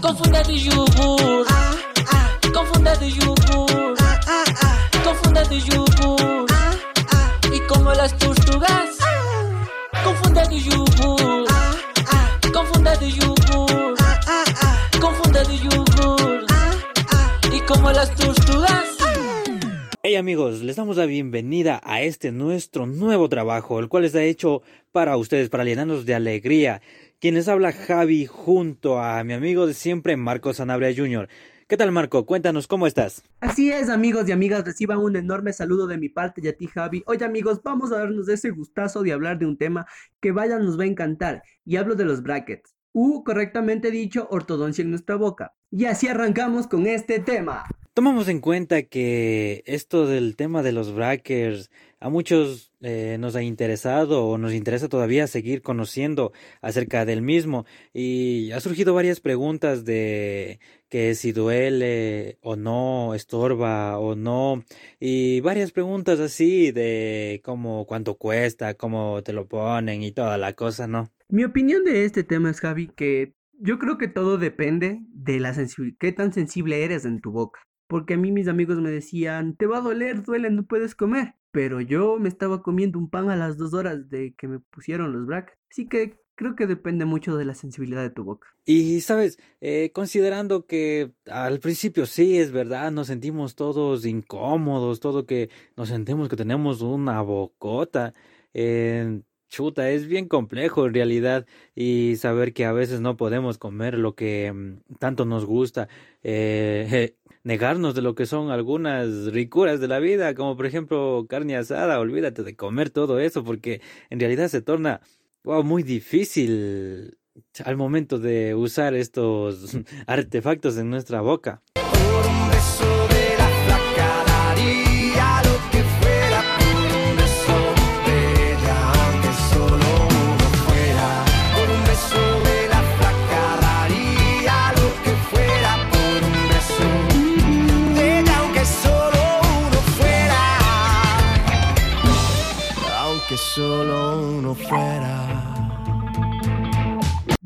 Confunde de yogur. Confunde de yogur. Confunde de yogur. Y como las tortugas. Confunde de yogur. Confunde de yogur. Confunde de yogur. Y como las tortugas. Hey amigos, les damos la bienvenida a este nuestro nuevo trabajo, el cual está hecho para ustedes, para llenarnos de alegría. Quien les habla Javi junto a mi amigo de siempre, Marco Sanabria Jr. ¿Qué tal Marco? Cuéntanos cómo estás. Así es, amigos y amigas, reciban un enorme saludo de mi parte y a ti, Javi. Oye, amigos, vamos a darnos ese gustazo de hablar de un tema que vaya nos va a encantar. Y hablo de los brackets. U, correctamente dicho, ortodoncia en nuestra boca. Y así arrancamos con este tema. Tomamos en cuenta que esto del tema de los brackers a muchos eh, nos ha interesado o nos interesa todavía seguir conociendo acerca del mismo y ha surgido varias preguntas de que si duele o no, estorba o no y varias preguntas así de cómo cuánto cuesta, cómo te lo ponen y toda la cosa, ¿no? Mi opinión de este tema es, Javi, que yo creo que todo depende de la sensibilidad, qué tan sensible eres en tu boca. Porque a mí mis amigos me decían, te va a doler, duele, no puedes comer. Pero yo me estaba comiendo un pan a las dos horas de que me pusieron los brackets. Así que creo que depende mucho de la sensibilidad de tu boca. Y sabes, eh, considerando que al principio sí es verdad, nos sentimos todos incómodos, todo que nos sentimos que tenemos una bocota. Eh, chuta, es bien complejo en realidad y saber que a veces no podemos comer lo que mm, tanto nos gusta, eh, negarnos de lo que son algunas ricuras de la vida, como por ejemplo carne asada, olvídate de comer todo eso porque en realidad se torna wow, muy difícil al momento de usar estos artefactos en nuestra boca.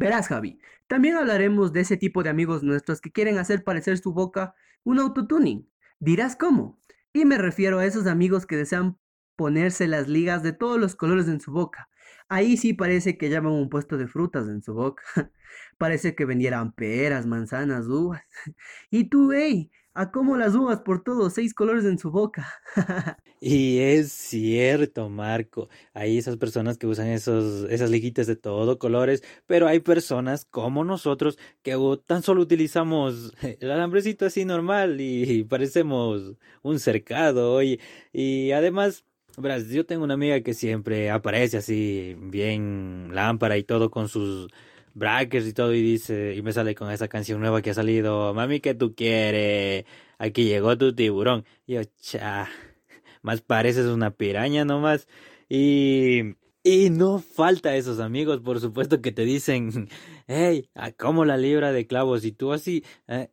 Verás, Javi, también hablaremos de ese tipo de amigos nuestros que quieren hacer parecer su boca un autotuning. Dirás cómo. Y me refiero a esos amigos que desean ponerse las ligas de todos los colores en su boca. Ahí sí parece que llaman un puesto de frutas en su boca. parece que vendieran peras, manzanas, uvas. y tú, hey, a las uvas por todos seis colores en su boca. y es cierto, Marco. Hay esas personas que usan esos, esas liguitas de todo colores, pero hay personas como nosotros que tan solo utilizamos el alambrecito así normal y parecemos un cercado. Y, y además, verás, yo tengo una amiga que siempre aparece así, bien lámpara y todo con sus brackers y todo y dice y me sale con esa canción nueva que ha salido mami que tú quieres aquí llegó tu tiburón y yo cha más pareces una piraña nomás y y no falta esos amigos por supuesto que te dicen hey cómo la libra de clavos y tú así ¿eh?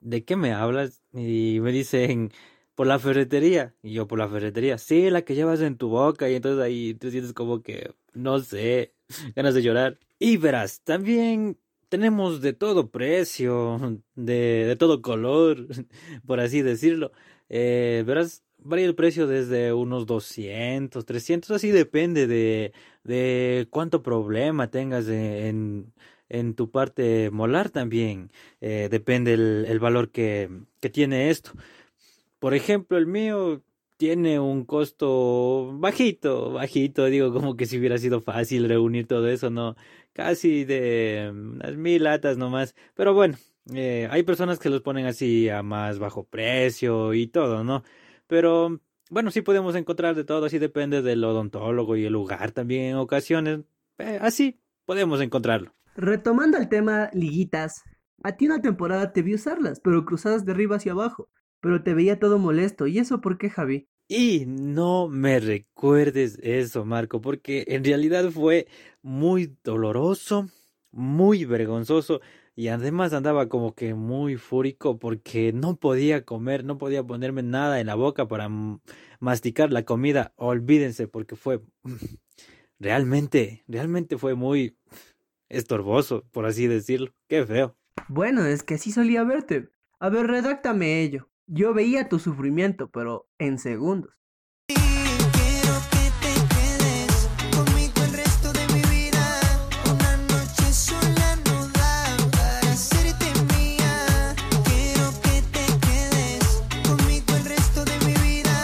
de qué me hablas y me dicen por la ferretería y yo por la ferretería sí la que llevas en tu boca y entonces ahí tú sientes como que no sé ganas de llorar y verás, también tenemos de todo precio, de, de todo color, por así decirlo. Eh, verás, varía el precio desde unos 200, 300, así depende de, de cuánto problema tengas en, en tu parte molar también. Eh, depende el, el valor que, que tiene esto. Por ejemplo, el mío tiene un costo bajito, bajito, digo, como que si hubiera sido fácil reunir todo eso, no, casi de unas mil latas nomás, pero bueno, eh, hay personas que los ponen así a más bajo precio y todo, ¿no? Pero bueno, sí podemos encontrar de todo, así depende del odontólogo y el lugar también en ocasiones, eh, así podemos encontrarlo. Retomando el tema liguitas, a ti una temporada te vi usarlas, pero cruzadas de arriba hacia abajo, pero te veía todo molesto, ¿y eso por qué, Javi? Y no me recuerdes eso, Marco, porque en realidad fue muy doloroso, muy vergonzoso y además andaba como que muy fúrico porque no podía comer, no podía ponerme nada en la boca para masticar la comida. Olvídense porque fue realmente, realmente fue muy estorboso, por así decirlo. Qué feo. Bueno, es que así solía verte. A ver, redáctame ello. Yo veía tu sufrimiento, pero en segundos. Quiero que te quedes conmigo el resto de mi vida. Una noche sola no da para hacerte mía. Quiero que te quedes conmigo el resto de mi vida.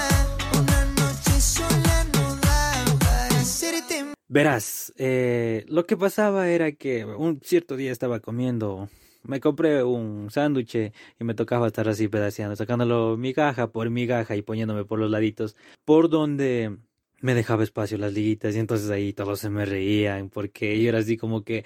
Una noche sola no da para hacerte mía. Verás, eh, lo que pasaba era que un cierto día estaba comiendo, me compré un sándwich y me tocaba estar así pedaceando, sacándolo migaja por migaja y poniéndome por los laditos, por donde me dejaba espacio las liguitas y entonces ahí todos se me reían porque yo era así como que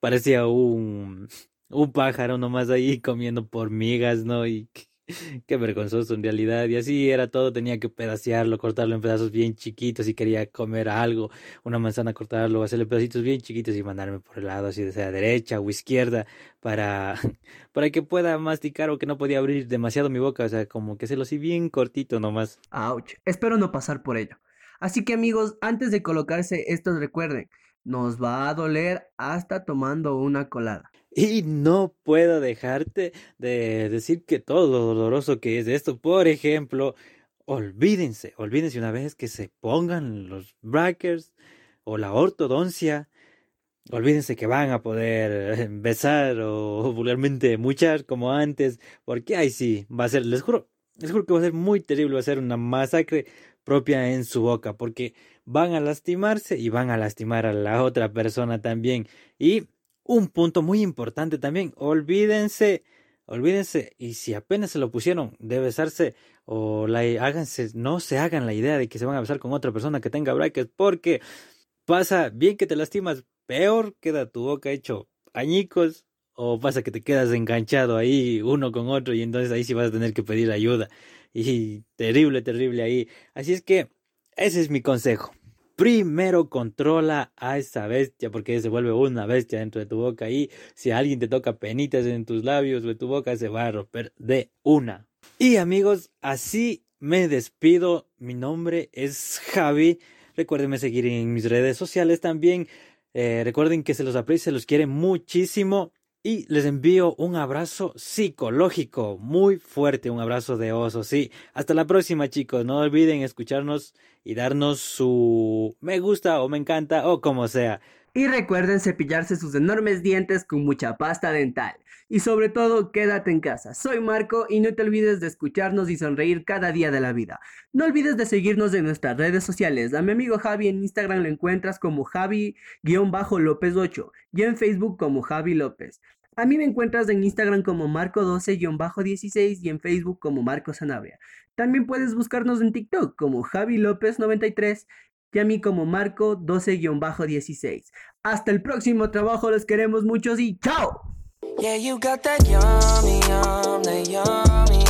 parecía un, un pájaro nomás ahí comiendo por migas, ¿no? Y Qué vergonzoso en realidad. Y así era todo, tenía que pedacearlo, cortarlo en pedazos bien chiquitos si quería comer algo, una manzana cortarlo, hacerle pedacitos bien chiquitos y mandarme por el lado, así de sea derecha o izquierda, para, para que pueda masticar o que no podía abrir demasiado mi boca, o sea, como que se lo así bien cortito nomás. Ouch, espero no pasar por ello. Así que amigos, antes de colocarse estos recuerden, nos va a doler hasta tomando una colada. Y no puedo dejarte de decir que todo lo doloroso que es esto. Por ejemplo, olvídense, olvídense una vez que se pongan los brackers o la ortodoncia. Olvídense que van a poder besar o vulgarmente muchar como antes, porque ahí sí, va a ser, les juro, les juro que va a ser muy terrible, va a ser una masacre propia en su boca, porque van a lastimarse y van a lastimar a la otra persona también. Y un punto muy importante también, olvídense, olvídense, y si apenas se lo pusieron de besarse o la, háganse, no se hagan la idea de que se van a besar con otra persona que tenga brackets, porque pasa bien que te lastimas, peor queda tu boca hecho añicos, o pasa que te quedas enganchado ahí uno con otro y entonces ahí sí vas a tener que pedir ayuda. Y terrible, terrible ahí. Así es que ese es mi consejo primero controla a esa bestia porque se vuelve una bestia dentro de tu boca y si alguien te toca penitas en tus labios o en tu boca se va a romper de una. Y amigos, así me despido. Mi nombre es Javi. Recuérdenme seguir en mis redes sociales también. Eh, recuerden que se los aprecia, se los quiere muchísimo. Y les envío un abrazo psicológico muy fuerte, un abrazo de oso, sí. Hasta la próxima chicos, no olviden escucharnos y darnos su me gusta o me encanta o como sea. Y recuerden cepillarse sus enormes dientes con mucha pasta dental. Y sobre todo, quédate en casa. Soy Marco y no te olvides de escucharnos y sonreír cada día de la vida. No olvides de seguirnos en nuestras redes sociales. A mi amigo Javi en Instagram lo encuentras como Javi-López 8 y en Facebook como Javi López. A mí me encuentras en Instagram como Marco12-16 y en Facebook como Marco Sanabria. También puedes buscarnos en TikTok como Javi López 93 y a mí como Marco 12-16. Hasta el próximo trabajo, los queremos muchos y ¡chao! Yeah, you got that yummy, yummy,